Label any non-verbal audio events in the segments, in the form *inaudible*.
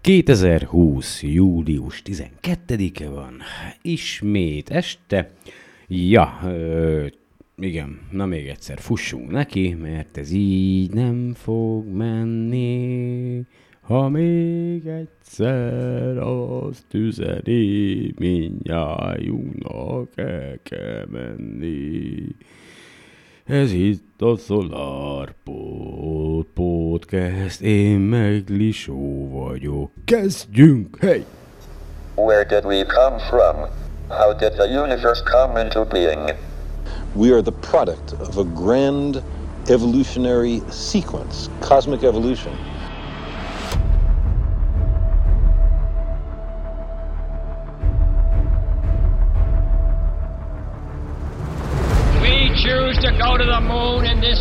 2020. július 12-e van, ismét este. Ja, ö, igen, na még egyszer fussunk neki, mert ez így nem fog menni. Ha még egyszer azt üzeni, mindjájunknak el kell menni. Ez itt a SolarPod Podcast, én meg Lisó vagyok. Kezdjünk, hey! Where did we come from? How did the universe come into being? We are the product of a grand evolutionary sequence, cosmic evolution.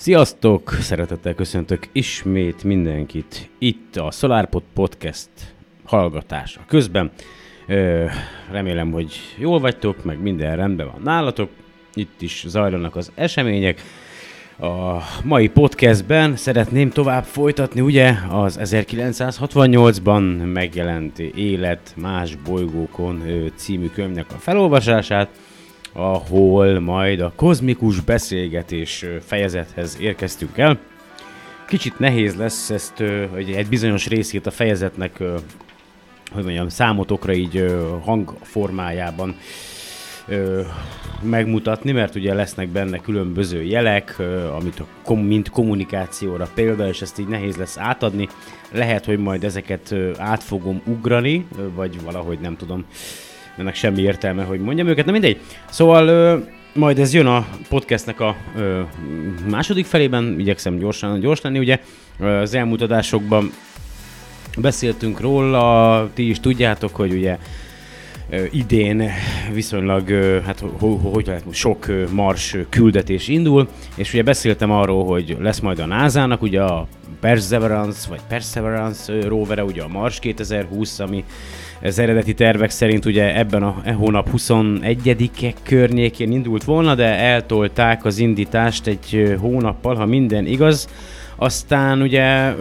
Sziasztok! Szeretettel köszöntök ismét mindenkit itt a SolarPod Podcast hallgatása közben. Remélem, hogy jól vagytok, meg minden rendben van nálatok. Itt is zajlanak az események. A mai podcastben szeretném tovább folytatni ugye az 1968-ban megjelent Élet más bolygókon című könyvnek a felolvasását ahol majd a kozmikus beszélgetés fejezethez érkeztünk el. Kicsit nehéz lesz ezt, hogy egy bizonyos részét a fejezetnek, hogy mondjam, számotokra így hangformájában megmutatni, mert ugye lesznek benne különböző jelek, amit a kom- mint kommunikációra példa, és ezt így nehéz lesz átadni. Lehet, hogy majd ezeket át fogom ugrani, vagy valahogy nem tudom, ennek semmi értelme, hogy mondjam őket, na mindegy. Szóval ö, majd ez jön a podcastnek a ö, második felében, igyekszem gyorsan, gyors lenni, ugye. Az elmúlt adásokban beszéltünk róla, ti is tudjátok, hogy ugye idén viszonylag, hát ho- ho- hogy lehet, sok Mars küldetés indul, és ugye beszéltem arról, hogy lesz majd a NASA-nak ugye a Perseverance, vagy Perseverance rovere, ugye a Mars 2020, ami az eredeti tervek szerint ugye ebben a e hónap 21-e környékén indult volna, de eltolták az indítást egy hónappal, ha minden igaz. Aztán ugye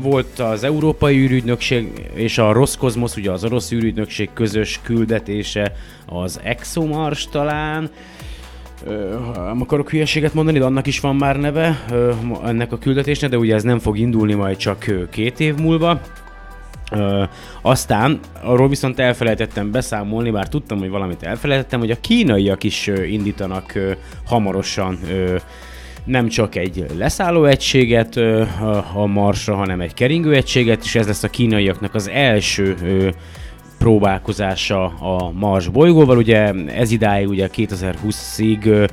volt az Európai űrügynökség és a Roszkozmosz, ugye az orosz űrügynökség közös küldetése, az ExoMars talán. Ö, nem akarok hülyeséget mondani, de annak is van már neve, ennek a küldetésnek, de ugye ez nem fog indulni majd csak két év múlva. Ö, aztán arról viszont elfelejtettem beszámolni, bár tudtam, hogy valamit elfelejtettem, hogy a kínaiak is indítanak ö, hamarosan ö, nem csak egy leszálló egységet ö, a, Marsra, hanem egy keringő egységet, és ez lesz a kínaiaknak az első ö, próbálkozása a Mars bolygóval. Ugye ez idáig ugye 2020-ig ö,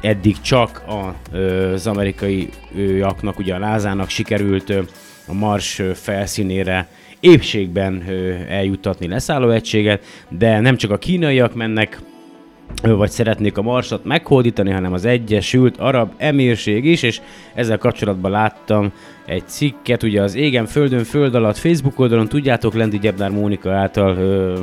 eddig csak a, ö, az amerikaiaknak, ugye a NASA-nak sikerült ö, a Mars felszínére épségben eljuttatni leszálló egységet, de nem csak a kínaiak mennek vagy szeretnék a Marsot meghódítani, hanem az Egyesült Arab Emírség is, és ezzel kapcsolatban láttam egy cikket, ugye az Égen Földön Föld alatt Facebook oldalon, tudjátok, Lendi Gyebnár Mónika által ö,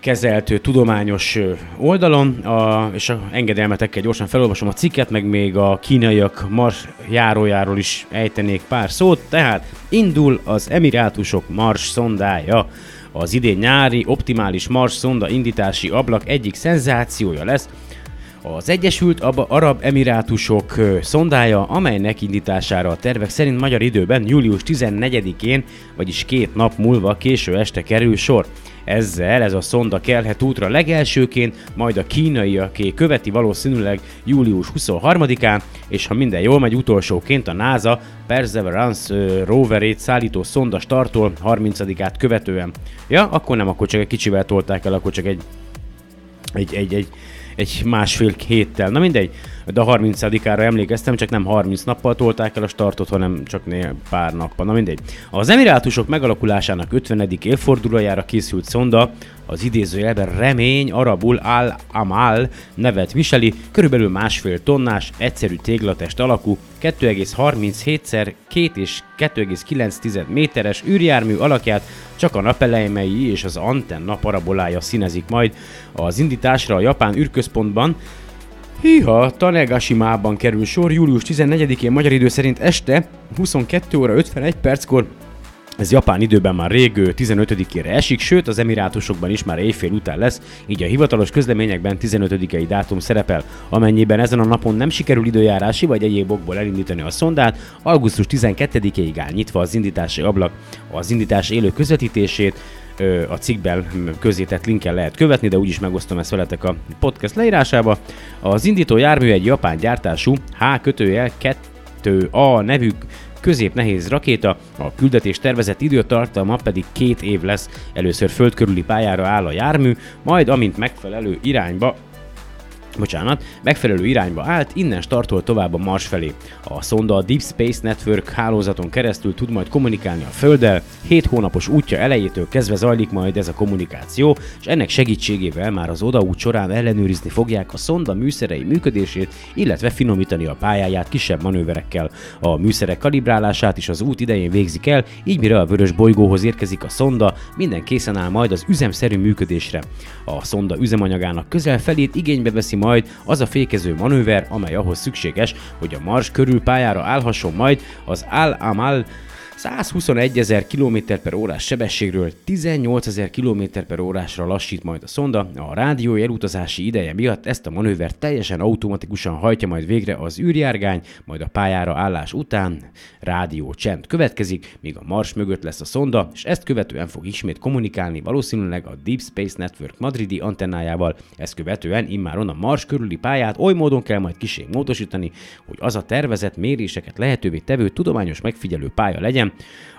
kezelt tudományos oldalon, a, és a engedelmetekkel gyorsan felolvasom a cikket, meg még a kínaiak Mars járójáról is ejtenék pár szót, tehát indul az Emirátusok Mars szondája, Az idén nyári optimális Mars szonda indítási ablak egyik szenzációja lesz, az Egyesült Arab Emirátusok szondája, amelynek indítására a tervek szerint magyar időben július 14-én, vagyis két nap múlva késő este kerül sor. Ezzel ez a szonda kelhet útra legelsőként, majd a kínaiaké követi valószínűleg július 23-án, és ha minden jól megy, utolsóként a NASA Perseverance roverét szállító szonda startol 30-át követően. Ja, akkor nem, akkor csak egy kicsivel tolták el, akkor csak egy egy, egy, egy, egy másfél héttel. Na mindegy, de a 30-ára emlékeztem, csak nem 30 nappal tolták el a startot, hanem csak néhány pár nappal. Na mindegy. Az Emirátusok megalakulásának 50. évfordulójára készült szonda az idézőjelben remény arabul al-amal nevet viseli, körülbelül másfél tonnás, egyszerű téglatest alakú, 2,37 x 2 és 2,9 méteres űrjármű alakját csak a napelemei és az antenna parabolája színezik majd. Az indításra a japán űrközpontban Híha, Tanegashima-ban kerül sor július 14-én magyar idő szerint este 22 óra 51 perckor ez japán időben már rég 15-ére esik, sőt az emirátusokban is már éjfél után lesz, így a hivatalos közleményekben 15-i dátum szerepel. Amennyiben ezen a napon nem sikerül időjárási vagy egyéb okból elindítani a szondát, augusztus 12-ig áll nyitva az indítási ablak. Az indítás élő közvetítését a cikkben közétett linken lehet követni, de úgyis megosztom ezt veletek a podcast leírásába. Az indító jármű egy japán gyártású H kötőjel 2A nevű középnehéz rakéta, a küldetés tervezett időtartalma pedig két év lesz. Először földkörüli pályára áll a jármű, majd amint megfelelő irányba bocsánat, megfelelő irányba állt, innen startol tovább a Mars felé. A szonda a Deep Space Network hálózaton keresztül tud majd kommunikálni a Földdel, 7 hónapos útja elejétől kezdve zajlik majd ez a kommunikáció, és ennek segítségével már az odaút során ellenőrizni fogják a szonda műszerei működését, illetve finomítani a pályáját kisebb manőverekkel. A műszerek kalibrálását is az út idején végzik el, így mire a vörös bolygóhoz érkezik a szonda, minden készen áll majd az üzemszerű működésre. A szonda üzemanyagának közel felét igénybe veszi majd az a fékező manőver, amely ahhoz szükséges, hogy a Mars körül pályára állhasson majd az Al-Amal 121 ezer km per órás sebességről 18 ezer km per órásra lassít majd a szonda, a rádió elutazási ideje miatt ezt a manővert teljesen automatikusan hajtja majd végre az űrjárgány, majd a pályára állás után. Rádió csend következik, míg a Mars mögött lesz a szonda, és ezt követően fog ismét kommunikálni valószínűleg a Deep Space Network madridi antennájával, ezt követően immáron a Mars körüli pályát oly módon kell majd kisé módosítani, hogy az a tervezett méréseket lehetővé tevő tudományos megfigyelő pálya legyen,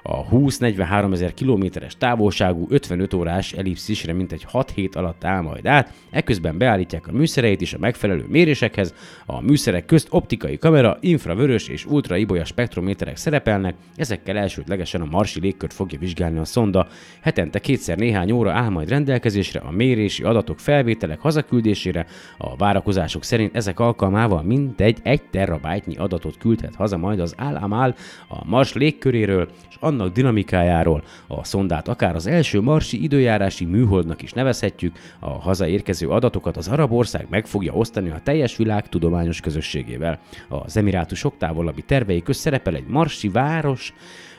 a 20-43 ezer kilométeres távolságú 55 órás ellipszisre mintegy 6 hét alatt áll majd át, ekközben beállítják a műszereit is a megfelelő mérésekhez, a műszerek közt optikai kamera, infravörös és ultraibolya spektrométerek szerepelnek, ezekkel elsődlegesen a marsi légkört fogja vizsgálni a szonda. Hetente kétszer néhány óra áll majd rendelkezésre a mérési adatok felvételek hazaküldésére, a várakozások szerint ezek alkalmával mintegy 1 terabájtnyi adatot küldhet haza majd az Al-Amal a Mars légköréről, és annak dinamikájáról. A szondát akár az első marsi időjárási műholdnak is nevezhetjük, a hazaérkező adatokat az arab ország meg fogja osztani a teljes világ tudományos közösségével. Az emirátusok távolabbi tervei közt szerepel egy marsi város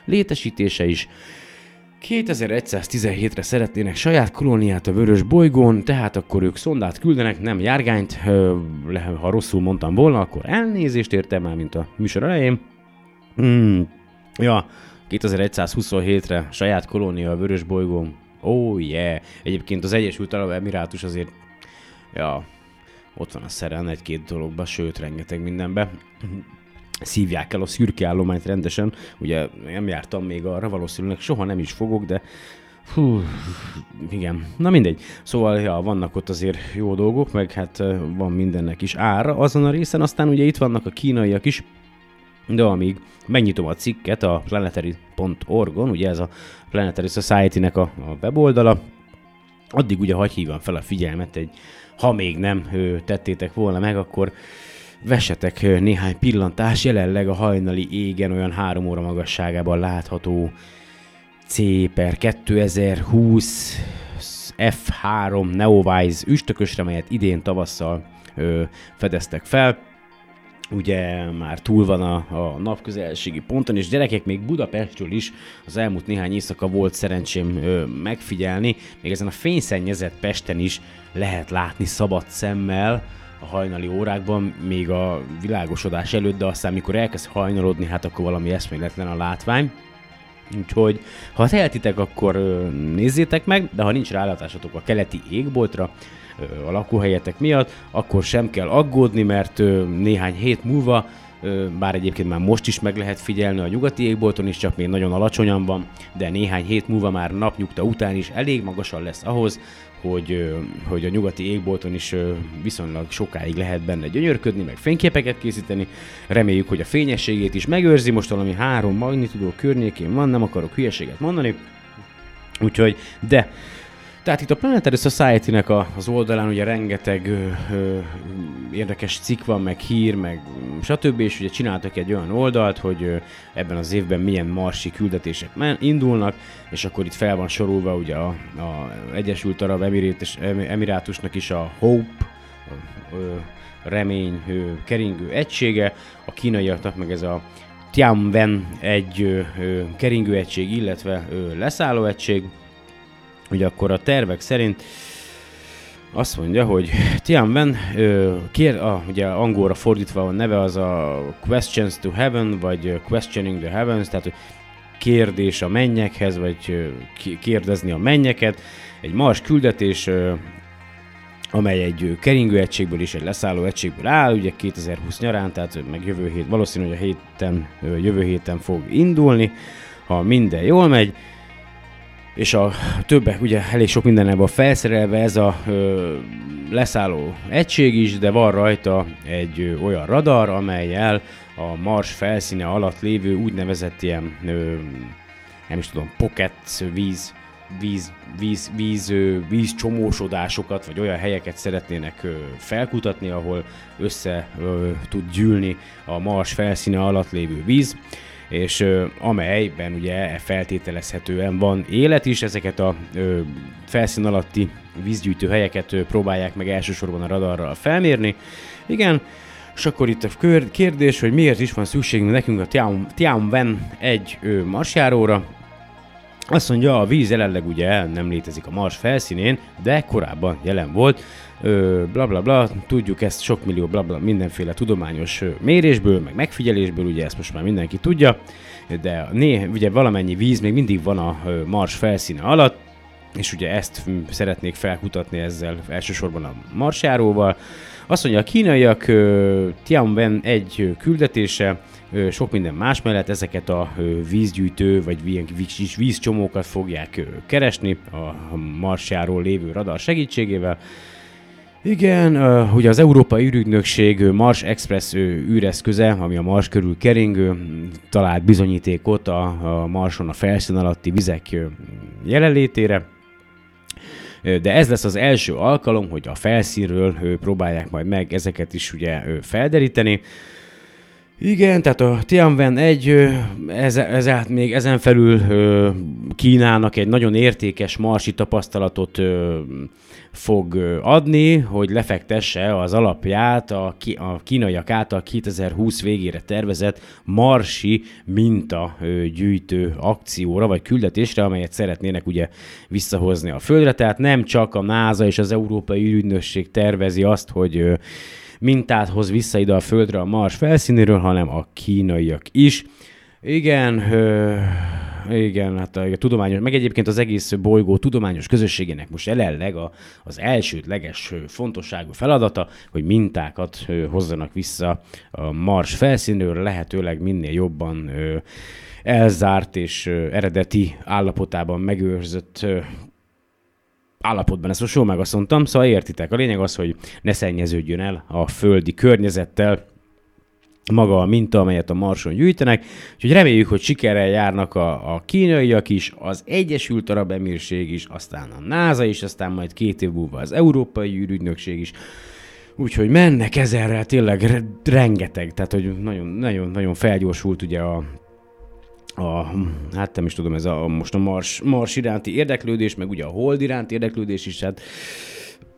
létesítése is, 2117-re szeretnének saját kolóniát a Vörös bolygón, tehát akkor ők szondát küldenek, nem járgányt, ha rosszul mondtam volna, akkor elnézést értem el, mint a műsor elején. Hmm. Ja, 2127-re saját kolónia a Vörös bolygón. Oh yeah! Egyébként az Egyesült Arab Emirátus azért, ja, ott van a szeren egy-két dologba, sőt, rengeteg mindenbe. Szívják el a szürke állományt rendesen. Ugye nem jártam még arra, valószínűleg soha nem is fogok, de Hú, igen. Na mindegy. Szóval, ja, vannak ott azért jó dolgok, meg hát ö, van mindennek is ára azon a részen. Aztán ugye itt vannak a kínaiak is, de amíg megnyitom a cikket a planetary.org-on, ugye ez a Planetary Society-nek a, a weboldala, addig ugye hagy hívom fel a figyelmet egy, ha még nem tettétek volna meg, akkor vessetek ö, néhány pillantás, jelenleg a hajnali égen olyan három óra magasságában látható C per 2020 F3 Neowise üstökösre, melyet idén tavasszal ö, fedeztek fel ugye már túl van a, a napközelségi ponton, és gyerekek még Budapestről is az elmúlt néhány éjszaka volt szerencsém ö, megfigyelni, még ezen a fényszennyezett Pesten is lehet látni szabad szemmel a hajnali órákban, még a világosodás előtt, de aztán mikor elkezd hajnalodni, hát akkor valami eszméletlen a látvány. Úgyhogy, ha tehetitek, akkor nézzétek meg, de ha nincs rálátásatok a keleti égboltra, a lakóhelyetek miatt, akkor sem kell aggódni, mert néhány hét múlva, bár egyébként már most is meg lehet figyelni a nyugati égbolton is, csak még nagyon alacsonyan van, de néhány hét múlva már napnyugta után is elég magasan lesz ahhoz, hogy, hogy a nyugati égbolton is viszonylag sokáig lehet benne gyönyörködni, meg fényképeket készíteni. Reméljük, hogy a fényességét is megőrzi, most valami három magnitudó környékén van, nem akarok hülyeséget mondani. Úgyhogy, de tehát itt a Planetary Society-nek az oldalán ugye rengeteg ö, ö, érdekes cikk van, meg hír, meg stb. És ugye csináltak egy olyan oldalt, hogy ö, ebben az évben milyen marsi küldetések men- indulnak, és akkor itt fel van sorolva ugye a, a Egyesült Arab Emirétus, Emirátusnak is a Hope, ö, remény ö, keringő egysége, a kínaiaknak meg ez a Tianwen egy ö, ö, keringő egység, illetve ö, leszálló egység, Ugye akkor a tervek szerint azt mondja, hogy Tianwen, ö, kér, a, ugye angolra fordítva a neve az a Questions to Heaven, vagy Questioning the Heavens, tehát hogy kérdés a mennyekhez, vagy kérdezni a mennyeket. Egy Mars küldetés, amely egy keringő egységből és egy leszálló egységből áll, ugye 2020 nyarán, tehát meg jövő hét, valószínű, hogy a héten, jövő héten fog indulni, ha minden jól megy és a többek, ugye elég sok minden van felszerelve ez a ö, leszálló egység is, de van rajta egy ö, olyan radar, amelyel a Mars felszíne alatt lévő úgynevezett ilyen, ö, nem is tudom, pocket víz, víz, víz, víz, ö, víz csomósodásokat, vagy olyan helyeket szeretnének ö, felkutatni, ahol össze ö, tud gyűlni a Mars felszíne alatt lévő víz és amelyben ugye feltételezhetően van élet is, ezeket a felszín alatti vízgyűjtő helyeket próbálják meg elsősorban a radarral felmérni. Igen, és akkor itt a kérdés, hogy miért is van szükségünk nekünk a Tian- Tianwen egy ö, marsjáróra, azt mondja, a víz jelenleg ugye nem létezik a Mars felszínén, de korábban jelen volt. Ö, bla bla tudjuk ezt sok millió bla bla mindenféle tudományos mérésből, meg megfigyelésből, ugye ezt most már mindenki tudja, de né, ugye valamennyi víz még mindig van a Mars felszíne alatt, és ugye ezt szeretnék felkutatni ezzel elsősorban a marsjáróval. Azt mondja, a kínaiak Tianwen egy küldetése, sok minden más mellett ezeket a vízgyűjtő vagy ilyen víz, vízcsomókat fogják keresni a marsjáról lévő radar segítségével. Igen, ugye az Európai űrügynökség Mars Express űreszköze, ami a Mars körül keringő, m, talált bizonyítékot a, Marson a felszín alatti vizek jelenlétére. De ez lesz az első alkalom, hogy a felszínről próbálják majd meg ezeket is ugye felderíteni. Igen, tehát a Tianwen 1, ö, ez, ez, még ezen felül Kínának egy nagyon értékes marsi tapasztalatot fog adni, hogy lefektesse az alapját a, a kínaiak által 2020 végére tervezett marsi minta gyűjtő akcióra vagy küldetésre, amelyet szeretnének ugye visszahozni a Földre. Tehát nem csak a NASA és az Európai űrügynökség tervezi azt, hogy ö, mintát hoz vissza ide a Földre a Mars felszínéről, hanem a kínaiak is. Igen, ö, igen, hát a, a tudományos, meg egyébként az egész bolygó tudományos közösségének most jelenleg a, az elsődleges fontosságú feladata, hogy mintákat ö, hozzanak vissza a Mars felszínről, lehetőleg minél jobban ö, elzárt és ö, eredeti állapotában megőrzött ö, állapotban, ezt most jól meg azt szóval értitek. A lényeg az, hogy ne szennyeződjön el a földi környezettel maga a minta, amelyet a Marson gyűjtenek, úgyhogy reméljük, hogy sikerrel járnak a, a kínaiak is, az Egyesült Arab Emírség is, aztán a NASA is, aztán majd két év múlva az Európai űrügynökség is. Úgyhogy mennek ezerrel tényleg re- rengeteg, tehát hogy nagyon, nagyon, nagyon felgyorsult ugye a, a, hát nem is tudom, ez a, most a Mars, Mars iránti érdeklődés, meg ugye a Hold iránti érdeklődés is, hát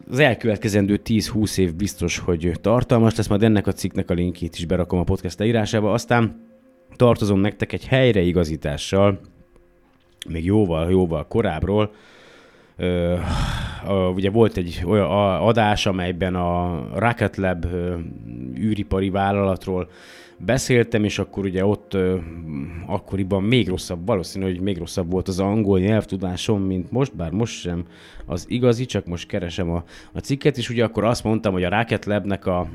az elkövetkezendő 10-20 év biztos, hogy tartalmas lesz, majd ennek a cikknek a linkjét is berakom a podcast leírásába. Aztán tartozom nektek egy helyreigazítással, még jóval, jóval korábbról. Ö, ugye volt egy olyan adás, amelyben a Rocket Lab űripari vállalatról beszéltem, és akkor ugye ott ö, akkoriban még rosszabb, valószínű, hogy még rosszabb volt az angol nyelvtudásom, mint most, bár most sem az igazi, csak most keresem a, a cikket, és ugye akkor azt mondtam, hogy a Rocket Labnek a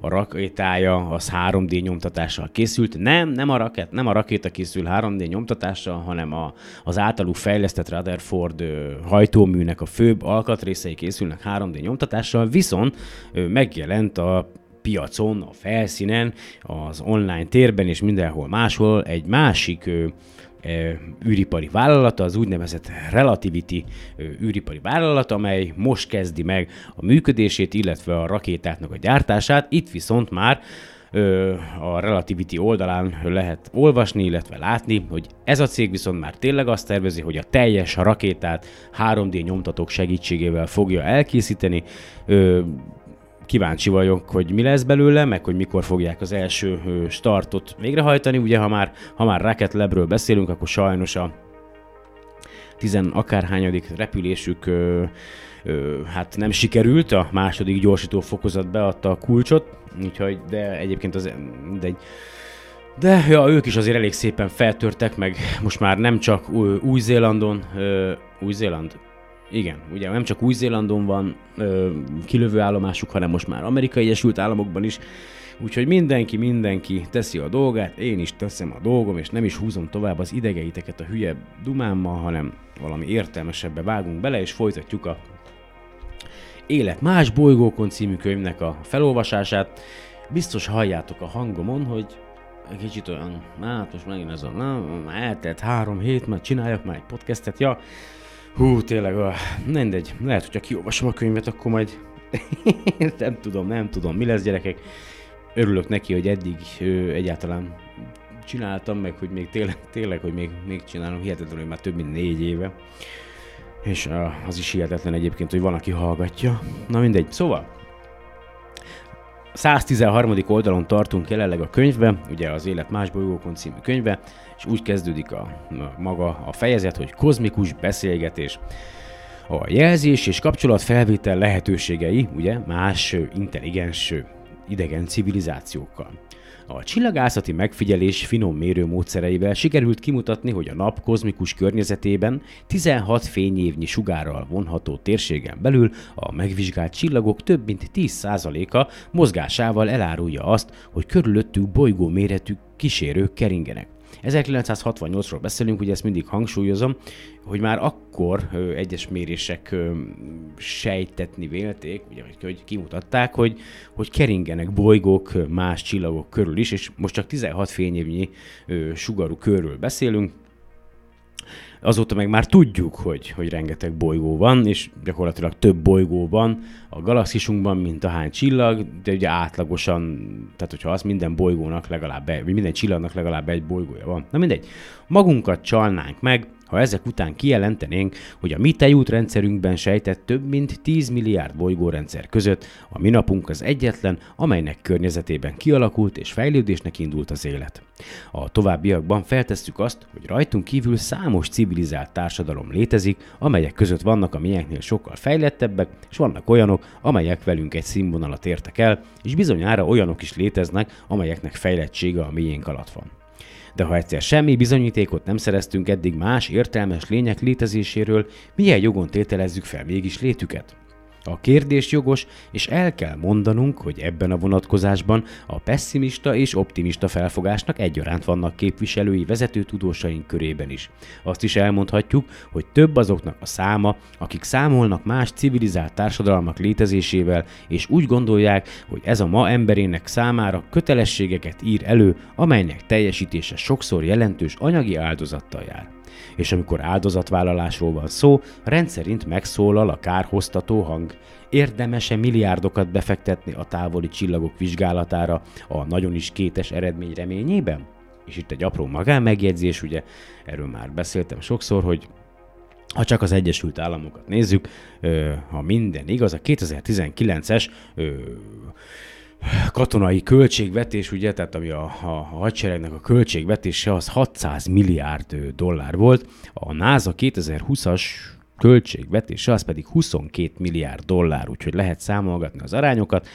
a rakétája az 3D nyomtatással készült. Nem, nem a, raket, nem a rakéta készül 3D nyomtatással, hanem a, az általuk fejlesztett Rutherford hajtóműnek a főbb alkatrészei készülnek 3D nyomtatással, viszont megjelent a piacon, a felszínen, az online térben és mindenhol máshol egy másik űripari vállalata, az úgynevezett Relativity űripari vállalat, amely most kezdi meg a működését, illetve a rakétáknak a gyártását. Itt viszont már a Relativity oldalán lehet olvasni, illetve látni, hogy ez a cég viszont már tényleg azt tervezi, hogy a teljes rakétát 3D nyomtatók segítségével fogja elkészíteni kíváncsi vagyok, hogy mi lesz belőle, meg hogy mikor fogják az első startot végrehajtani. Ugye, ha már, ha már Rocket Labről beszélünk, akkor sajnos a tizen akárhányadik repülésük ö, ö, hát nem sikerült, a második gyorsító fokozat beadta a kulcsot, úgyhogy, de egyébként az mindegy. De ja, ők is azért elég szépen feltörtek, meg most már nem csak Új-Zélandon, Új-Zéland, igen, ugye nem csak Új-Zélandon van ö, kilövő állomásuk, hanem most már Amerikai Egyesült Államokban is. Úgyhogy mindenki, mindenki teszi a dolgát, én is teszem a dolgom, és nem is húzom tovább az idegeiteket a hülye dumámmal, hanem valami értelmesebbe vágunk bele, és folytatjuk a Élet más bolygókon című könyvnek a felolvasását. Biztos halljátok a hangomon, hogy egy kicsit olyan, hát most megint ez a, na, eltelt három hét, már csináljak már egy podcastet, ja, Hú, tényleg, ah, mindegy. Lehet, hogyha kiolvasom a könyvet, akkor majd *laughs* nem tudom, nem tudom, mi lesz gyerekek. Örülök neki, hogy eddig ő, egyáltalán csináltam, meg hogy még tényleg, tényleg hogy még, még csinálom, hihetetlen, hogy már több mint négy éve. És uh, az is hihetetlen egyébként, hogy van, aki hallgatja. Na mindegy. Szóval, 113. oldalon tartunk jelenleg a könyvbe, ugye az Élet más bolygókon című könyve, és úgy kezdődik a, a maga a fejezet, hogy kozmikus beszélgetés. A jelzés és kapcsolatfelvétel lehetőségei, ugye, más intelligens idegen civilizációkkal. A csillagászati megfigyelés finom mérő módszereivel sikerült kimutatni, hogy a nap kozmikus környezetében 16 fényévnyi sugárral vonható térségen belül a megvizsgált csillagok több mint 10%-a mozgásával elárulja azt, hogy körülöttük bolygó méretű kísérők keringenek. 1968-ról beszélünk, ugye ezt mindig hangsúlyozom, hogy már akkor ö, egyes mérések ö, sejtetni vélték, ugye, hogy kimutatták, hogy, hogy keringenek bolygók más csillagok körül is, és most csak 16 fényévnyi ö, sugarú körről beszélünk, azóta meg már tudjuk, hogy, hogy rengeteg bolygó van, és gyakorlatilag több bolygó van a galaxisunkban, mint a hány csillag, de ugye átlagosan, tehát hogyha az minden bolygónak legalább, vagy minden csillagnak legalább egy bolygója van. Na mindegy, magunkat csalnánk meg, ha ezek után kijelentenénk, hogy a mi tejútrendszerünkben sejtett több mint 10 milliárd bolygórendszer között a mi napunk az egyetlen, amelynek környezetében kialakult és fejlődésnek indult az élet. A továbbiakban feltesszük azt, hogy rajtunk kívül számos civilizált társadalom létezik, amelyek között vannak a miénknél sokkal fejlettebbek, és vannak olyanok, amelyek velünk egy színvonalat értek el, és bizonyára olyanok is léteznek, amelyeknek fejlettsége a miénk alatt van. De ha egyszer semmi bizonyítékot nem szereztünk eddig más értelmes lények létezéséről, milyen jogon tételezzük fel mégis létüket? A kérdés jogos, és el kell mondanunk, hogy ebben a vonatkozásban a pessimista és optimista felfogásnak egyaránt vannak képviselői vezető tudósaink körében is. Azt is elmondhatjuk, hogy több azoknak a száma, akik számolnak más civilizált társadalmak létezésével, és úgy gondolják, hogy ez a ma emberének számára kötelességeket ír elő, amelynek teljesítése sokszor jelentős anyagi áldozattal jár és amikor áldozatvállalásról van szó, rendszerint megszólal a kárhoztató hang. Érdemese milliárdokat befektetni a távoli csillagok vizsgálatára a nagyon is kétes eredmény reményében? És itt egy apró magánmegjegyzés, ugye erről már beszéltem sokszor, hogy ha csak az Egyesült Államokat nézzük, ha minden igaz, a 2019-es ö, katonai költségvetés, ugye, tehát ami a, a, a hadseregnek a költségvetése, az 600 milliárd dollár volt, a NASA 2020-as költségvetése az pedig 22 milliárd dollár, úgyhogy lehet számolgatni az arányokat,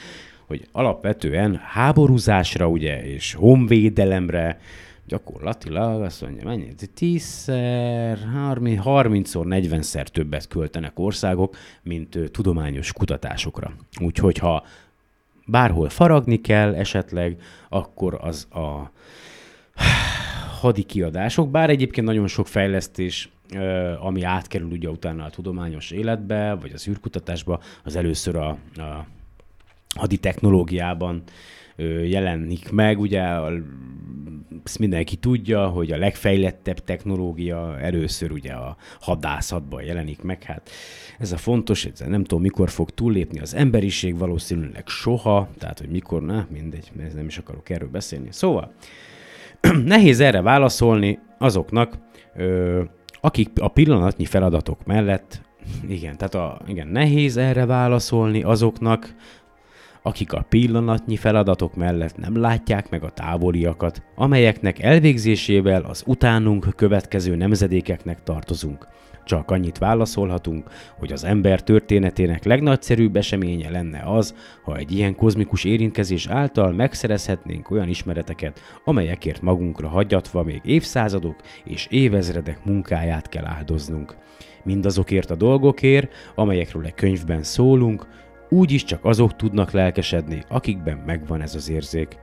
hogy alapvetően háborúzásra ugye, és honvédelemre, gyakorlatilag azt mondja, mennyi? 10-szer, 30-szor, 40-szer többet költenek országok, mint tudományos kutatásokra. Úgyhogy ha bárhol faragni kell esetleg, akkor az a hadi kiadások, bár egyébként nagyon sok fejlesztés, ami átkerül ugye utána a tudományos életbe, vagy az űrkutatásba, az először a, a hadi technológiában jelenik meg. Ugye ezt mindenki tudja, hogy a legfejlettebb technológia először ugye a hadászatban jelenik meg. Hát ez a fontos, ez nem tudom mikor fog túllépni az emberiség, valószínűleg soha, tehát hogy mikor, na mindegy, ez nem is akarok erről beszélni. Szóval, *clears throat* nehéz erre válaszolni azoknak, ö, akik a pillanatnyi feladatok mellett, igen, tehát a, igen, nehéz erre válaszolni azoknak, akik a pillanatnyi feladatok mellett nem látják meg a távoliakat, amelyeknek elvégzésével az utánunk következő nemzedékeknek tartozunk. Csak annyit válaszolhatunk, hogy az ember történetének legnagyszerűbb eseménye lenne az, ha egy ilyen kozmikus érintkezés által megszerezhetnénk olyan ismereteket, amelyekért magunkra hagyatva még évszázadok és évezredek munkáját kell áldoznunk. Mindazokért a dolgokért, amelyekről egy könyvben szólunk, úgyis csak azok tudnak lelkesedni, akikben megvan ez az érzék.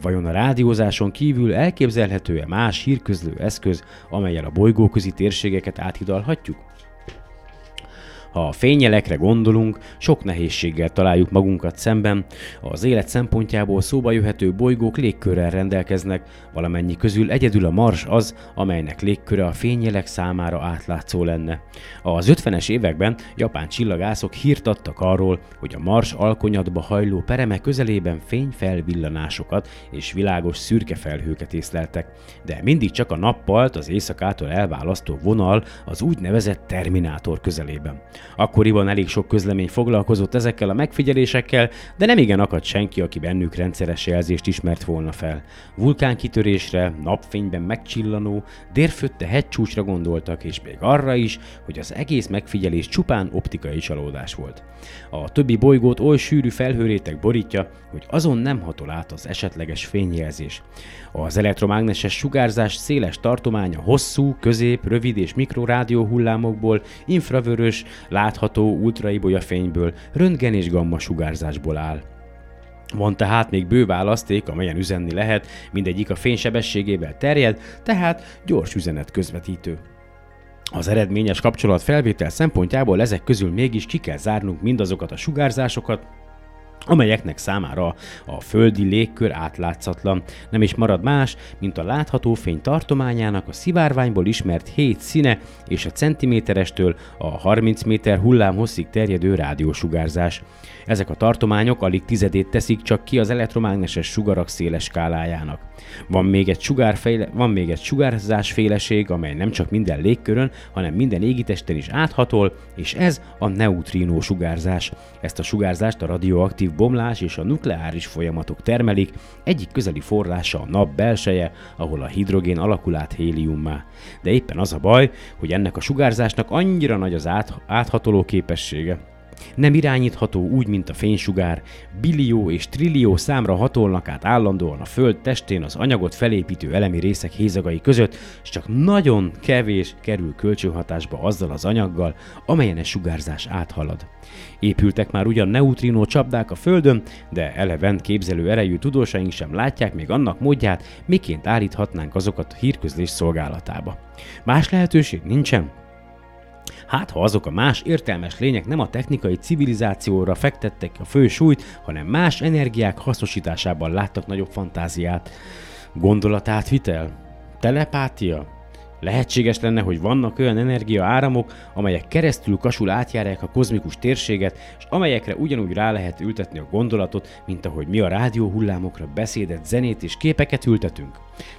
Vajon a rádiózáson kívül elképzelhető-e más hírközlő eszköz, amelyel a bolygóközi térségeket áthidalhatjuk? Ha a fényjelekre gondolunk, sok nehézséggel találjuk magunkat szemben. Az élet szempontjából szóba jöhető bolygók légkörrel rendelkeznek, valamennyi közül egyedül a Mars az, amelynek légköre a fényjelek számára átlátszó lenne. Az 50-es években japán csillagászok hírt adtak arról, hogy a Mars alkonyatba hajló pereme közelében fényfelvillanásokat és világos szürke felhőket észleltek, de mindig csak a nappalt az éjszakától elválasztó vonal az úgynevezett terminátor közelében. Akkoriban elég sok közlemény foglalkozott ezekkel a megfigyelésekkel, de nem igen akadt senki, aki bennük rendszeres jelzést ismert volna fel. Vulkánkitörésre, napfényben megcsillanó, dérfötte hegycsúcsra gondoltak, és még arra is, hogy az egész megfigyelés csupán optikai csalódás volt. A többi bolygót oly sűrű felhőréteg borítja, hogy azon nem hatol át az esetleges fényjelzés. Az elektromágneses sugárzás széles tartománya hosszú, közép, rövid és mikrorádió hullámokból, infravörös, látható ultraibolya fényből, röntgen és gamma sugárzásból áll. Van tehát még bő választék, amelyen üzenni lehet, mindegyik a fénysebességével terjed, tehát gyors üzenet közvetítő. Az eredményes kapcsolat felvétel szempontjából ezek közül mégis ki kell zárnunk mindazokat a sugárzásokat, amelyeknek számára a földi légkör átlátszatlan. Nem is marad más, mint a látható fény tartományának a szivárványból ismert 7 színe és a centiméterestől a 30 méter hullámhosszig terjedő rádiósugárzás. Ezek a tartományok alig tizedét teszik csak ki az elektromágneses sugarak széles skálájának. Van még egy, sugárfejle, van még egy sugárzásféleség, amely nem csak minden légkörön, hanem minden égitesten is áthatol, és ez a neutrínó sugárzás. Ezt a sugárzást a radioaktív bomlás és a nukleáris folyamatok termelik, egyik közeli forrása a nap belseje, ahol a hidrogén alakul át héliummá. De éppen az a baj, hogy ennek a sugárzásnak annyira nagy az át, áthatoló képessége, nem irányítható úgy, mint a fénysugár, billió és trillió számra hatolnak át állandóan a Föld testén az anyagot felépítő elemi részek hézagai között, és csak nagyon kevés kerül kölcsönhatásba azzal az anyaggal, amelyen a sugárzás áthalad. Épültek már ugyan neutrino csapdák a Földön, de eleven képzelő erejű tudósaink sem látják még annak módját, miként állíthatnánk azokat a hírközlés szolgálatába. Más lehetőség nincsen? Hát, ha azok a más értelmes lények nem a technikai civilizációra fektettek a fő súlyt, hanem más energiák hasznosításában láttak nagyobb fantáziát. Gondolatátvitel? Telepátia? Lehetséges lenne, hogy vannak olyan energiaáramok, amelyek keresztül kasul átjárják a kozmikus térséget, és amelyekre ugyanúgy rá lehet ültetni a gondolatot, mint ahogy mi a rádió hullámokra beszédet, zenét és képeket ültetünk.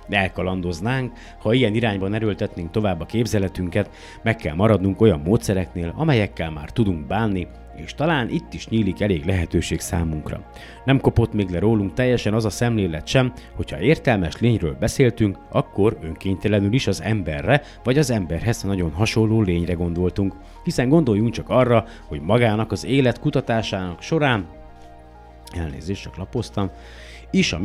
Elkalandoznánk, ha ilyen irányban erőltetnénk tovább a képzeletünket, meg kell maradnunk olyan módszereknél, amelyekkel már tudunk bánni, és talán itt is nyílik elég lehetőség számunkra. Nem kopott még le rólunk teljesen az a szemlélet sem, hogyha értelmes lényről beszéltünk, akkor önkéntelenül is az emberre, vagy az emberhez nagyon hasonló lényre gondoltunk, hiszen gondoljunk csak arra, hogy magának az élet kutatásának során, elnézést, csak lapoztam, is a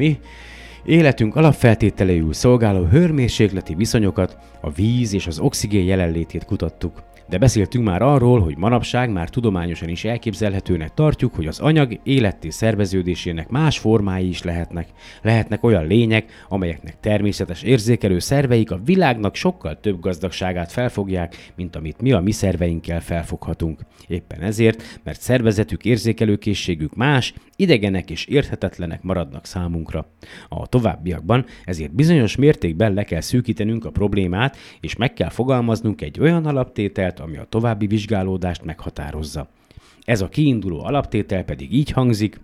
Életünk alapfeltételeiül szolgáló hőmérsékleti viszonyokat, a víz és az oxigén jelenlétét kutattuk. De beszéltünk már arról, hogy manapság már tudományosan is elképzelhetőnek tartjuk, hogy az anyag életté szerveződésének más formái is lehetnek. Lehetnek olyan lények, amelyeknek természetes érzékelő szerveik a világnak sokkal több gazdagságát felfogják, mint amit mi a mi szerveinkkel felfoghatunk. Éppen ezért, mert szervezetük érzékelőkészségük más, idegenek és érthetetlenek maradnak számunkra. A továbbiakban ezért bizonyos mértékben le kell szűkítenünk a problémát, és meg kell fogalmaznunk egy olyan alaptételt, ami a további vizsgálódást meghatározza. Ez a kiinduló alaptétel pedig így hangzik,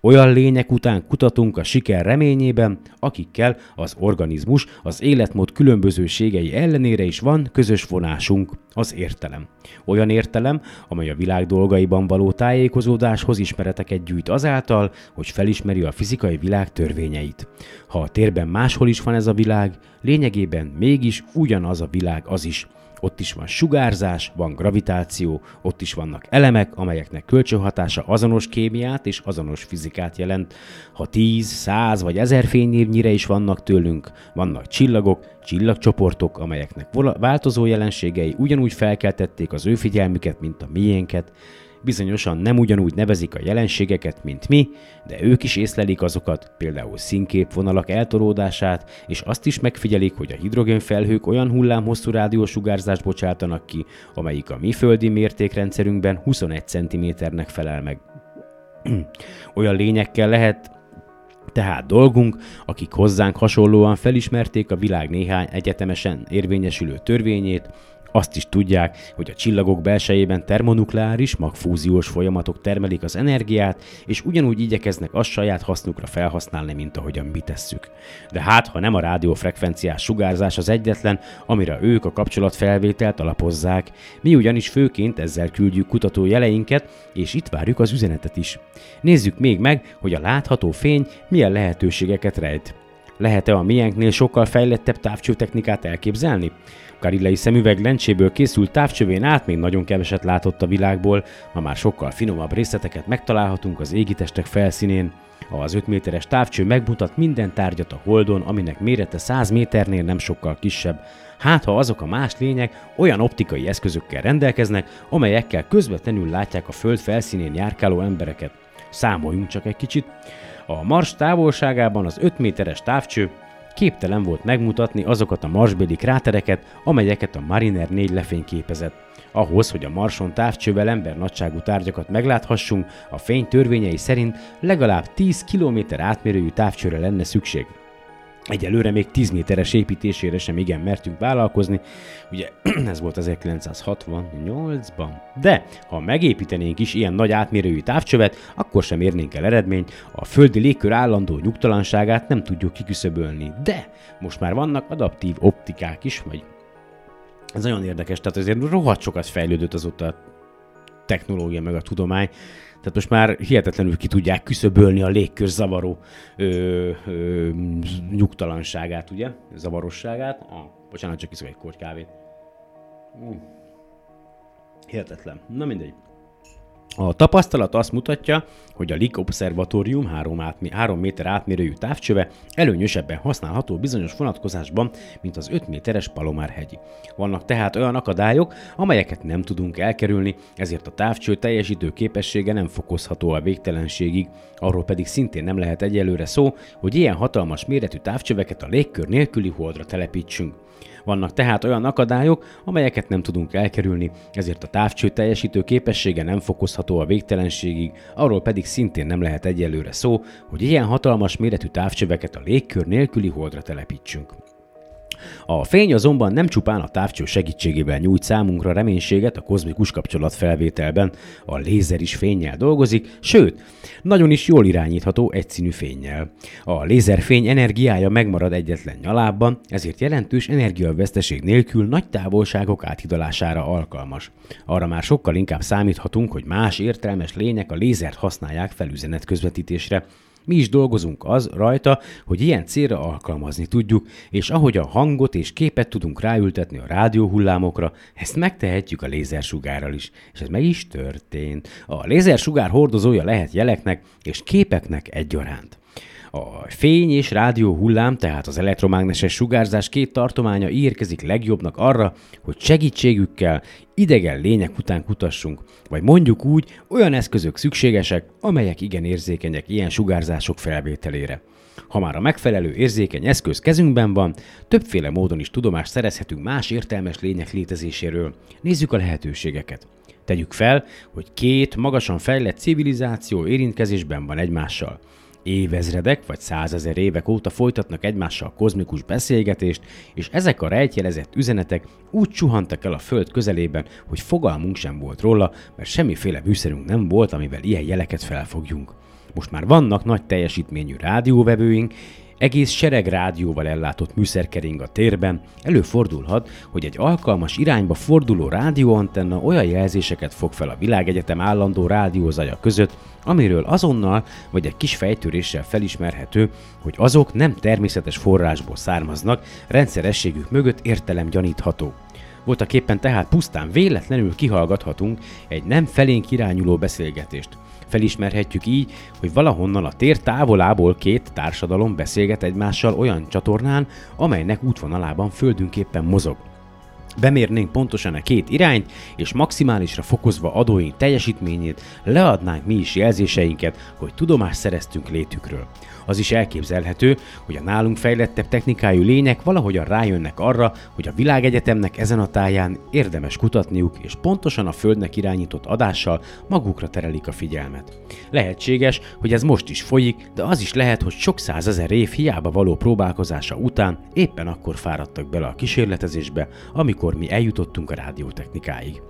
olyan lények után kutatunk a siker reményében, akikkel az organizmus az életmód különbözőségei ellenére is van közös vonásunk, az értelem. Olyan értelem, amely a világ dolgaiban való tájékozódáshoz ismereteket gyűjt azáltal, hogy felismeri a fizikai világ törvényeit. Ha a térben máshol is van ez a világ, lényegében mégis ugyanaz a világ az is, ott is van sugárzás, van gravitáció, ott is vannak elemek, amelyeknek kölcsönhatása azonos kémiát és azonos fizikát jelent. Ha 10, 100 vagy 1000 fényévnyire is vannak tőlünk, vannak csillagok, csillagcsoportok, amelyeknek változó jelenségei ugyanúgy felkeltették az ő figyelmüket, mint a miénket, bizonyosan nem ugyanúgy nevezik a jelenségeket, mint mi, de ők is észlelik azokat, például színképvonalak eltolódását, és azt is megfigyelik, hogy a hidrogénfelhők olyan hullámhosszú rádiósugárzást bocsátanak ki, amelyik a mi földi mértékrendszerünkben 21 cm-nek felel meg. *clears throat* olyan lényekkel lehet tehát dolgunk, akik hozzánk hasonlóan felismerték a világ néhány egyetemesen érvényesülő törvényét, azt is tudják, hogy a csillagok belsejében termonukleáris, magfúziós folyamatok termelik az energiát, és ugyanúgy igyekeznek azt saját hasznukra felhasználni, mint ahogyan mi tesszük. De hát, ha nem a rádiófrekvenciás sugárzás az egyetlen, amire ők a kapcsolatfelvételt alapozzák, mi ugyanis főként ezzel küldjük kutató jeleinket, és itt várjuk az üzenetet is. Nézzük még meg, hogy a látható fény milyen lehetőségeket rejt. Lehet-e a miénknél sokkal fejlettebb távcsőtechnikát elképzelni? Galilei szemüveg lencséből készült távcsövén át még nagyon keveset látott a világból, ma már sokkal finomabb részleteket megtalálhatunk az égitestek felszínén. Az 5 méteres távcső megmutat minden tárgyat a Holdon, aminek mérete 100 méternél nem sokkal kisebb. Hát ha azok a más lények olyan optikai eszközökkel rendelkeznek, amelyekkel közvetlenül látják a Föld felszínén járkáló embereket. Számoljunk csak egy kicsit. A Mars távolságában az 5 méteres távcső képtelen volt megmutatni azokat a marsbéli krátereket, amelyeket a Mariner 4 lefényképezett. Ahhoz, hogy a Marson távcsővel ember nagyságú tárgyakat megláthassunk, a fény törvényei szerint legalább 10 km átmérőjű távcsőre lenne szükség. Egyelőre még 10 méteres építésére sem igen mertünk vállalkozni, ugye *clears throat* ez volt 1968-ban. De ha megépítenénk is ilyen nagy átmérőjű távcsövet, akkor sem érnénk el eredményt, a földi légkör állandó nyugtalanságát nem tudjuk kiküszöbölni. De most már vannak adaptív optikák is, vagy ez nagyon érdekes, tehát azért rohadt sokat fejlődött azóta a technológia meg a tudomány, tehát most már hihetetlenül ki tudják küszöbölni a légkör zavaró ö, ö, nyugtalanságát, ugye? Zavarosságát. Ah, bocsánat, csak iszok egy korty kávét. Mm. Hihetetlen. Na mindegy. A tapasztalat azt mutatja, hogy a LIG Observatórium 3, átmi, 3 méter átmérőjű távcsöve előnyösebben használható bizonyos vonatkozásban, mint az 5 méteres Palomár hegyi. Vannak tehát olyan akadályok, amelyeket nem tudunk elkerülni, ezért a távcső teljesítő képessége nem fokozható a végtelenségig, arról pedig szintén nem lehet egyelőre szó, hogy ilyen hatalmas méretű távcsöveket a légkör nélküli holdra telepítsünk. Vannak tehát olyan akadályok, amelyeket nem tudunk elkerülni, ezért a távcső teljesítő képessége nem fokozható a végtelenségig, arról pedig szintén nem lehet egyelőre szó, hogy ilyen hatalmas méretű távcsöveket a légkör nélküli holdra telepítsünk. A fény azonban nem csupán a távcső segítségével nyújt számunkra reménységet a kozmikus kapcsolat felvételben, a lézer is fényjel dolgozik, sőt, nagyon is jól irányítható egyszínű fényjel. A lézerfény energiája megmarad egyetlen nyalában, ezért jelentős energiaveszteség nélkül nagy távolságok áthidalására alkalmas. Arra már sokkal inkább számíthatunk, hogy más értelmes lények a lézert használják felüzenet közvetítésre, mi is dolgozunk az rajta, hogy ilyen célra alkalmazni tudjuk, és ahogy a hangot és képet tudunk ráültetni a rádióhullámokra, ezt megtehetjük a lézersugárral is. És ez meg is történt. A lézersugár hordozója lehet jeleknek és képeknek egyaránt. A fény és rádió hullám, tehát az elektromágneses sugárzás két tartománya érkezik legjobbnak arra, hogy segítségükkel idegen lények után kutassunk, vagy mondjuk úgy, olyan eszközök szükségesek, amelyek igen érzékenyek ilyen sugárzások felvételére. Ha már a megfelelő érzékeny eszköz kezünkben van, többféle módon is tudomást szerezhetünk más értelmes lények létezéséről. Nézzük a lehetőségeket. Tegyük fel, hogy két magasan fejlett civilizáció érintkezésben van egymással évezredek vagy százezer évek óta folytatnak egymással kozmikus beszélgetést, és ezek a rejtjelezett üzenetek úgy csuhantak el a Föld közelében, hogy fogalmunk sem volt róla, mert semmiféle műszerünk nem volt, amivel ilyen jeleket felfogjunk. Most már vannak nagy teljesítményű rádióvevőink, egész sereg rádióval ellátott műszerkering a térben, előfordulhat, hogy egy alkalmas irányba forduló rádióantenna olyan jelzéseket fog fel a világegyetem állandó rádiózaja között, amiről azonnal vagy egy kis fejtöréssel felismerhető, hogy azok nem természetes forrásból származnak, rendszerességük mögött értelem gyanítható. Voltak éppen tehát pusztán véletlenül kihallgathatunk egy nem felénk irányuló beszélgetést. Felismerhetjük így, hogy valahonnan a tér távolából két társadalom beszélget egymással olyan csatornán, amelynek útvonalában földünk éppen mozog. Bemérnénk pontosan a két irányt, és maximálisra fokozva adóink teljesítményét leadnánk mi is jelzéseinket, hogy tudomást szereztünk létükről. Az is elképzelhető, hogy a nálunk fejlettebb technikájú lények valahogyan rájönnek arra, hogy a világegyetemnek ezen a táján érdemes kutatniuk, és pontosan a Földnek irányított adással magukra terelik a figyelmet. Lehetséges, hogy ez most is folyik, de az is lehet, hogy sok százezer év hiába való próbálkozása után éppen akkor fáradtak bele a kísérletezésbe, amikor mi eljutottunk a rádiótechnikáig.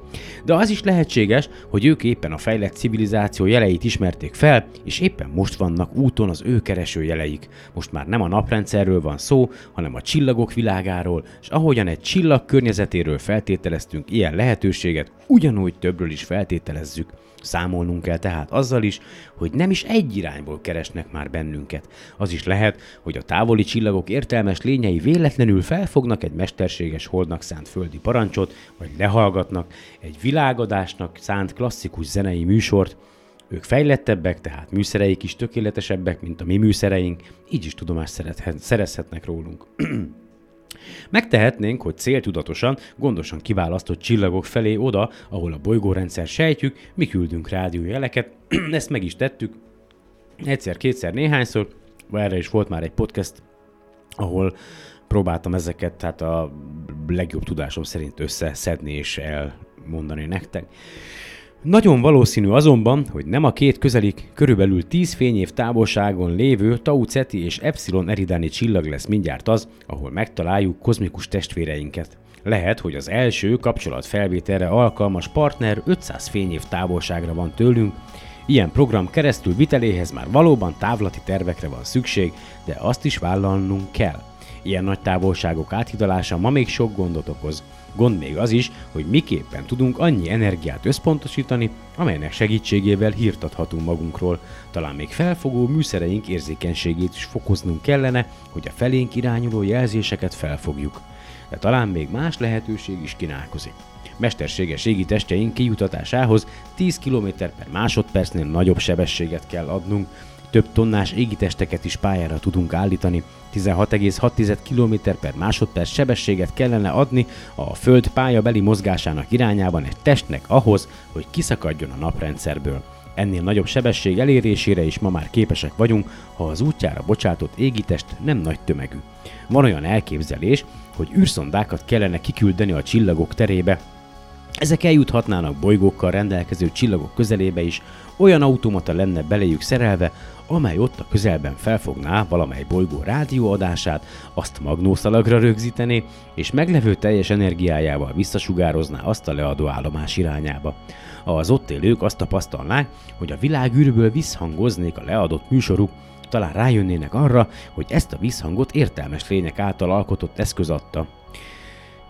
De az is lehetséges, hogy ők éppen a fejlett civilizáció jeleit ismerték fel, és éppen most vannak úton az ő kereső jeleik. Most már nem a naprendszerről van szó, hanem a csillagok világáról, és ahogyan egy csillag környezetéről feltételeztünk ilyen lehetőséget, ugyanúgy többről is feltételezzük. Számolnunk kell tehát azzal is, hogy nem is egy irányból keresnek már bennünket. Az is lehet, hogy a távoli csillagok értelmes lényei véletlenül felfognak egy mesterséges holdnak szánt földi parancsot, vagy lehallgatnak egy világadásnak szánt klasszikus zenei műsort, ők fejlettebbek, tehát műszereik is tökéletesebbek, mint a mi műszereink, így is tudomást szerezhetnek rólunk. *clears throat* Megtehetnénk, hogy céltudatosan, gondosan kiválasztott csillagok felé oda, ahol a bolygórendszer sejtjük, mi küldünk rádiójeleket, *clears throat* ezt meg is tettük, egyszer, kétszer, néhányszor, erre is volt már egy podcast, ahol próbáltam ezeket, tehát a legjobb tudásom szerint összeszedni és elmondani nektek. Nagyon valószínű azonban, hogy nem a két közelik, körülbelül 10 fényév távolságon lévő Tau Ceti és Epsilon Eridani csillag lesz mindjárt az, ahol megtaláljuk kozmikus testvéreinket. Lehet, hogy az első kapcsolatfelvételre alkalmas partner 500 fényév távolságra van tőlünk, Ilyen program keresztül viteléhez már valóban távlati tervekre van szükség, de azt is vállalnunk kell. Ilyen nagy távolságok áthidalása ma még sok gondot okoz. Gond még az is, hogy miképpen tudunk annyi energiát összpontosítani, amelynek segítségével hírt adhatunk magunkról. Talán még felfogó műszereink érzékenységét is fokoznunk kellene, hogy a felénk irányuló jelzéseket felfogjuk. De talán még más lehetőség is kínálkozik. Mesterséges égi testjeink kijutatásához 10 km per másodpercnél nagyobb sebességet kell adnunk, több tonnás égitesteket is pályára tudunk állítani, 16,6 km per másodperc sebességet kellene adni a Föld pályabeli mozgásának irányában egy testnek ahhoz, hogy kiszakadjon a naprendszerből. Ennél nagyobb sebesség elérésére is ma már képesek vagyunk, ha az útjára bocsátott égitest nem nagy tömegű. Van olyan elképzelés, hogy űrszondákat kellene kiküldeni a csillagok terébe, Ezek eljuthatnának bolygókkal rendelkező csillagok közelébe is, olyan automata lenne beléjük szerelve, amely ott a közelben felfogná valamely bolygó rádióadását, azt magnószalagra rögzítené, és meglevő teljes energiájával visszasugározná azt a leadó állomás irányába. Az ott élők azt tapasztalnák, hogy a világűrből visszhangoznék a leadott műsoruk, talán rájönnének arra, hogy ezt a visszhangot értelmes lények által alkotott eszköz adta.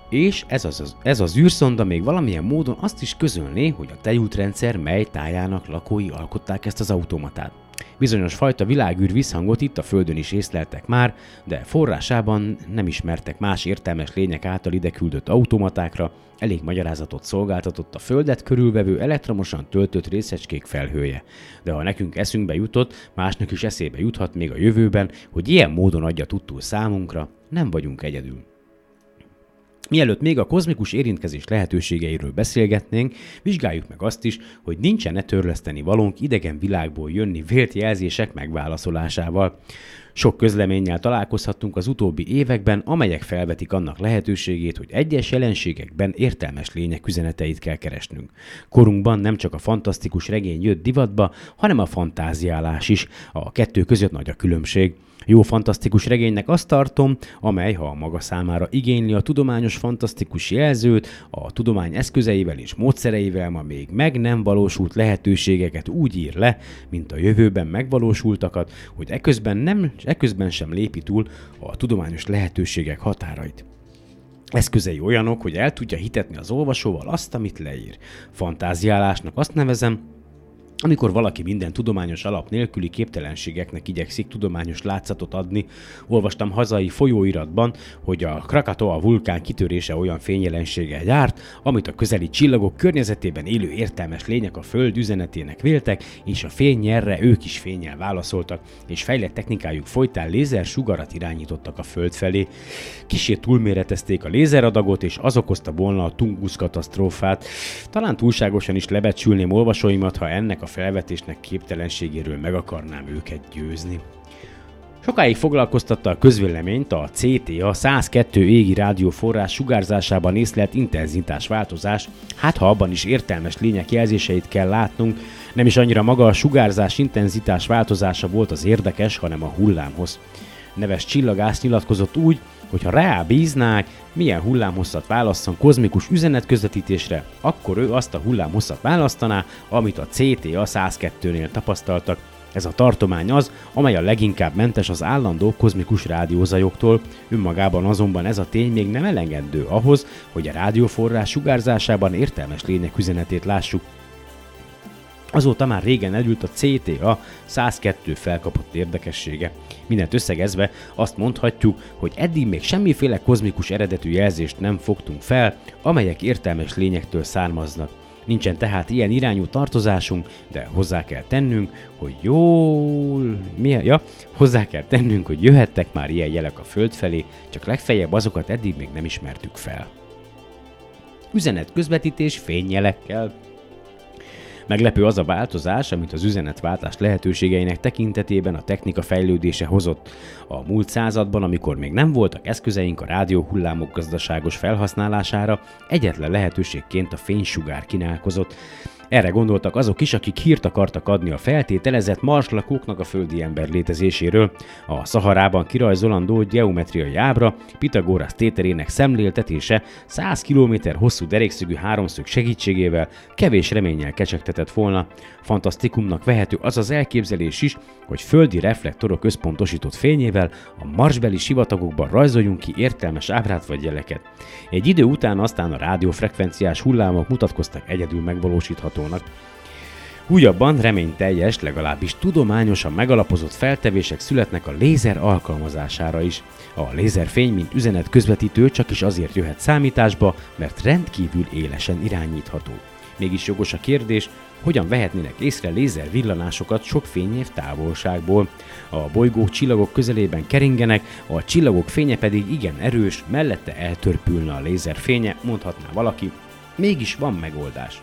És ez az, ez az űrszonda még valamilyen módon azt is közölné, hogy a tejútrendszer mely tájának lakói alkották ezt az automatát. Bizonyos fajta világűr visszhangot itt a Földön is észleltek már, de forrásában nem ismertek más értelmes lények által ide küldött automatákra, elég magyarázatot szolgáltatott a Földet körülvevő elektromosan töltött részecskék felhője. De ha nekünk eszünkbe jutott, másnak is eszébe juthat még a jövőben, hogy ilyen módon adja tudtul számunkra, nem vagyunk egyedül. Mielőtt még a kozmikus érintkezés lehetőségeiről beszélgetnénk, vizsgáljuk meg azt is, hogy nincsen-e törleszteni valónk idegen világból jönni vélt jelzések megválaszolásával. Sok közleménnyel találkozhattunk az utóbbi években, amelyek felvetik annak lehetőségét, hogy egyes jelenségekben értelmes lények üzeneteit kell keresnünk. Korunkban nem csak a fantasztikus regény jött divatba, hanem a fantáziálás is. A kettő között nagy a különbség. Jó fantasztikus regénynek azt tartom, amely, ha a maga számára igényli a tudományos fantasztikus jelzőt, a tudomány eszközeivel és módszereivel ma még meg nem valósult lehetőségeket úgy ír le, mint a jövőben megvalósultakat, hogy eközben, nem, eközben sem lépi túl a tudományos lehetőségek határait. Eszközei olyanok, hogy el tudja hitetni az olvasóval azt, amit leír. Fantáziálásnak azt nevezem, amikor valaki minden tudományos alap nélküli képtelenségeknek igyekszik tudományos látszatot adni, olvastam hazai folyóiratban, hogy a Krakatoa vulkán kitörése olyan fényjelenséggel járt, amit a közeli csillagok környezetében élő értelmes lények a Föld üzenetének véltek, és a fénynyerre ők is fényjel válaszoltak, és fejlett technikájuk folytán lézer sugarat irányítottak a Föld felé. Kisé túlméretezték a lézeradagot, és az okozta volna a Tungus katasztrófát. Talán túlságosan is lebecsülném olvasóimat, ha ennek a felvetésnek képtelenségéről meg akarnám őket győzni. Sokáig foglalkoztatta a közvéleményt a CTA 102 égi rádióforrás sugárzásában észlelt intenzitás változás, hát ha abban is értelmes lények jelzéseit kell látnunk, nem is annyira maga a sugárzás intenzitás változása volt az érdekes, hanem a hullámhoz. Neves csillagász nyilatkozott úgy, hogy ha rá bíznák, milyen hullámhosszat válasszon kozmikus üzenetközvetítésre, akkor ő azt a hullámhosszat választaná, amit a CTA 102-nél tapasztaltak. Ez a tartomány az, amely a leginkább mentes az állandó kozmikus rádiózajoktól, önmagában azonban ez a tény még nem elengedő ahhoz, hogy a rádióforrás sugárzásában értelmes lények üzenetét lássuk. Azóta már régen elült a CTA 102 felkapott érdekessége. Mindent összegezve azt mondhatjuk, hogy eddig még semmiféle kozmikus eredetű jelzést nem fogtunk fel, amelyek értelmes lényektől származnak. Nincsen tehát ilyen irányú tartozásunk, de hozzá kell tennünk, hogy jól... Mi? Ja, hozzá kell tennünk, hogy jöhettek már ilyen jelek a Föld felé, csak legfeljebb azokat eddig még nem ismertük fel. Üzenet közvetítés fényjelekkel, Meglepő az a változás, amit az üzenetváltás lehetőségeinek tekintetében a technika fejlődése hozott. A múlt században, amikor még nem voltak eszközeink a rádió hullámok gazdaságos felhasználására, egyetlen lehetőségként a fénysugár kínálkozott. Erre gondoltak azok is, akik hírt akartak adni a feltételezett marslakóknak a földi ember létezéséről. A Szaharában kirajzolandó geometriai ábra Pitagoras téterének szemléltetése 100 km hosszú derékszögű háromszög segítségével kevés reménnyel kecsegtetett volna. Fantasztikumnak vehető az az elképzelés is, hogy földi reflektorok összpontosított fényével a marsbeli sivatagokban rajzoljunk ki értelmes ábrát vagy jeleket. Egy idő után aztán a rádiófrekvenciás hullámok mutatkoztak egyedül megvalósíthatónak. Újabban reményteljes, legalábbis tudományosan megalapozott feltevések születnek a lézer alkalmazására is. A lézerfény, mint üzenet közvetítő csak is azért jöhet számításba, mert rendkívül élesen irányítható. Mégis jogos a kérdés, hogyan vehetnének észre lézer villanásokat sok fényév távolságból. A bolygók csillagok közelében keringenek, a csillagok fénye pedig igen erős, mellette eltörpülne a lézer fénye, mondhatná valaki, mégis van megoldás.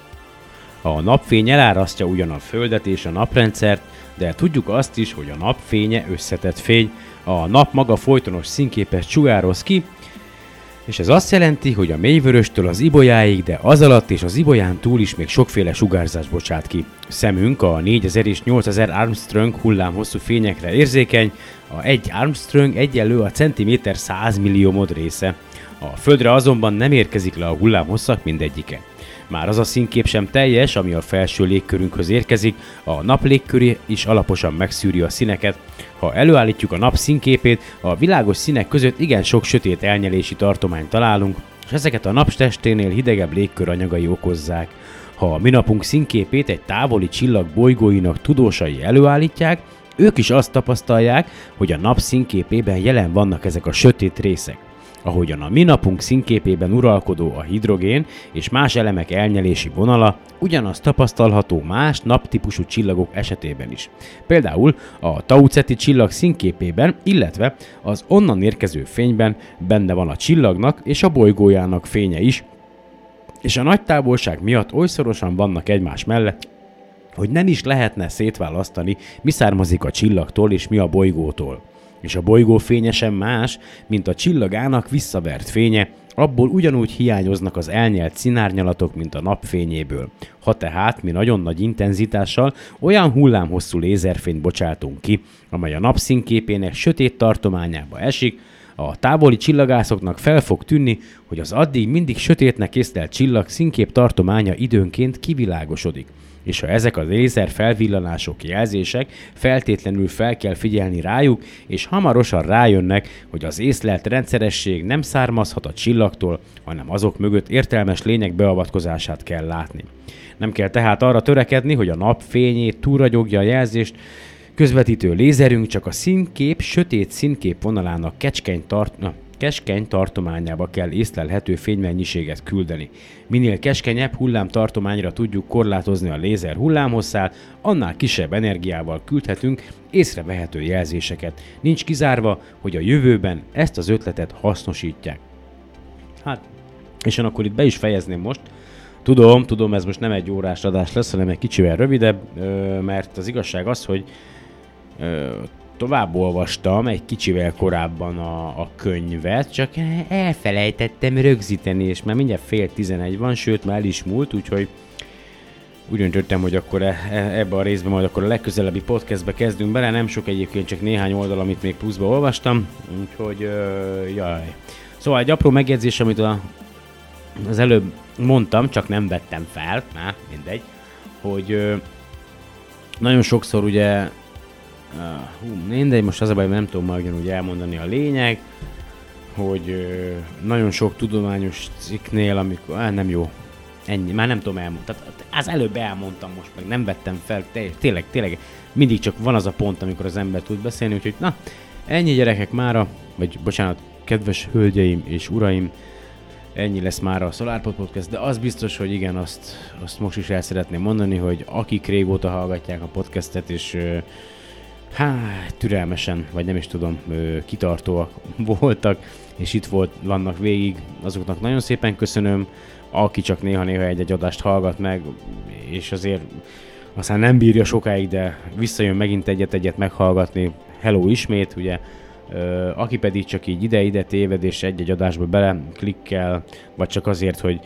A napfény elárasztja ugyan a Földet és a naprendszert, de tudjuk azt is, hogy a napfénye összetett fény, a nap maga folytonos színképes sugároz ki, És ez azt jelenti, hogy a mélyvöröstől az ibolyáig, de az alatt és az ibolyán túl is még sokféle sugárzás bocsát ki. Szemünk a 4000 és 8000 Armstrong hullám hosszú fényekre érzékeny, a egy Armstrong egyenlő a centiméter 100 millió mod része. A Földre azonban nem érkezik le a hullám hosszak mindegyike. Már az a színkép sem teljes, ami a felső légkörünkhöz érkezik, a nap légköré is alaposan megszűri a színeket. Ha előállítjuk a nap színképét, a világos színek között igen sok sötét elnyelési tartományt találunk, és ezeket a napstesténél hidegebb légkör anyagai okozzák. Ha a minapunk színképét egy távoli csillag bolygóinak tudósai előállítják, ők is azt tapasztalják, hogy a nap színképében jelen vannak ezek a sötét részek ahogyan a minapunk színképében uralkodó a hidrogén és más elemek elnyelési vonala, ugyanaz tapasztalható más naptípusú csillagok esetében is. Például a Tau-Ceti csillag színképében, illetve az onnan érkező fényben benne van a csillagnak és a bolygójának fénye is, és a nagy távolság miatt oly vannak egymás mellett, hogy nem is lehetne szétválasztani, mi származik a csillagtól és mi a bolygótól és a bolygó fénye sem más, mint a csillagának visszavert fénye, abból ugyanúgy hiányoznak az elnyelt színárnyalatok, mint a napfényéből. Ha tehát mi nagyon nagy intenzitással olyan hullámhosszú lézerfényt bocsátunk ki, amely a napszínképének sötét tartományába esik, a távoli csillagászoknak fel fog tűnni, hogy az addig mindig sötétnek észlelt csillag színkép tartománya időnként kivilágosodik és ha ezek a lézer felvillanások jelzések, feltétlenül fel kell figyelni rájuk, és hamarosan rájönnek, hogy az észlelt rendszeresség nem származhat a csillagtól, hanem azok mögött értelmes lények beavatkozását kell látni. Nem kell tehát arra törekedni, hogy a nap fényét túragyogja a jelzést, közvetítő lézerünk csak a színkép sötét színkép vonalának kecskeny tart... Na, keskeny tartományába kell észlelhető fénymennyiséget küldeni. Minél keskenyebb hullám tartományra tudjuk korlátozni a lézer hullámhosszát, annál kisebb energiával küldhetünk észrevehető jelzéseket. Nincs kizárva, hogy a jövőben ezt az ötletet hasznosítják. Hát, és én akkor itt be is fejezném most. Tudom, tudom, ez most nem egy órás adás lesz, hanem egy kicsivel rövidebb, mert az igazság az, hogy tovább olvastam egy kicsivel korábban a, a könyvet, csak elfelejtettem rögzíteni, és már mindjárt fél tizenegy van, sőt már el is múlt, úgyhogy úgy döntöttem, hogy akkor e, e, ebbe a részben majd akkor a legközelebbi podcastbe kezdünk bele, nem sok egyébként, csak néhány oldal, amit még pluszba olvastam, úgyhogy jaj. Szóval egy apró megjegyzés, amit a, az előbb mondtam, csak nem vettem fel, na, mindegy, hogy nagyon sokszor ugye Uh, hú, mindegy, most az a baj, nem tudom majd úgy elmondani a lényeg, hogy uh, nagyon sok tudományos cikknél, amikor, uh, nem jó, ennyi, már nem tudom elmondani. Tehát az előbb elmondtam most, meg nem vettem fel, tényleg, tényleg, mindig csak van az a pont, amikor az ember tud beszélni, úgyhogy na, ennyi gyerekek mára, vagy bocsánat, kedves hölgyeim és uraim, ennyi lesz már a SolarPod Podcast, de az biztos, hogy igen, azt, azt most is el szeretném mondani, hogy akik régóta hallgatják a podcastet, és uh, hát türelmesen, vagy nem is tudom, kitartóak *laughs* voltak, és itt volt, vannak végig, azoknak nagyon szépen köszönöm, aki csak néha-néha egy-egy adást hallgat meg, és azért aztán nem bírja sokáig, de visszajön megint egyet-egyet meghallgatni, hello ismét, ugye, aki pedig csak így ide-ide téved, és egy-egy adásba bele klikkel, vagy csak azért, hogy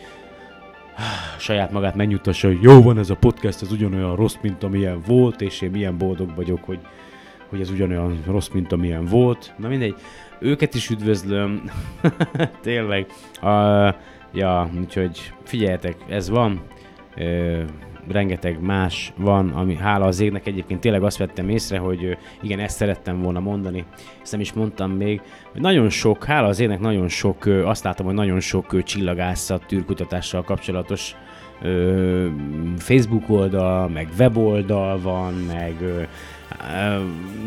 *sighs* saját magát megnyugtassa, hogy jó van ez a podcast, ez ugyanolyan rossz, mint amilyen volt, és én milyen boldog vagyok, hogy hogy ez ugyanolyan rossz, mint amilyen volt. Na mindegy, őket is üdvözlöm. *laughs* Tényleg. Uh, ja, úgyhogy figyeljetek, ez van. Uh, rengeteg más van, ami hála az égnek egyébként tényleg azt vettem észre, hogy igen, ezt szerettem volna mondani, ezt nem is mondtam még, hogy nagyon sok, hála az égnek nagyon sok, azt látom, hogy nagyon sok csillagászat, űrkutatással kapcsolatos Facebook oldal, meg weboldal van, meg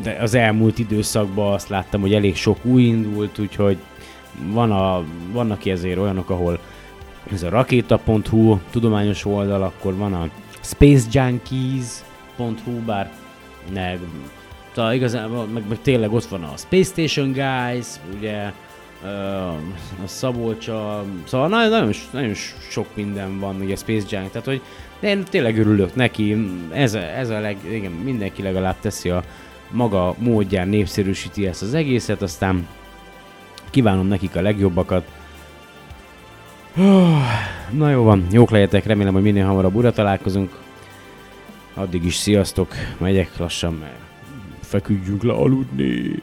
de az elmúlt időszakban azt láttam, hogy elég sok új indult, úgyhogy van a, vannak ezért olyanok, ahol ez a rakéta.hu tudományos oldal, akkor van a spacejunkies.hu, bár ne, tehát igazából meg, meg tényleg ott van a Space Station Guys, ugye a Szabolcsa, szóval nagyon, nagyon, nagyon sok minden van ugye Space Junk, tehát hogy de én tényleg örülök neki, ez ez a leg, igen, mindenki legalább teszi a maga módján népszerűsíti ezt az egészet, aztán kívánom nekik a legjobbakat, Na jó van, jók legyetek, remélem, hogy minél hamarabb újra találkozunk. Addig is sziasztok, megyek lassan, mert feküdjünk le aludni.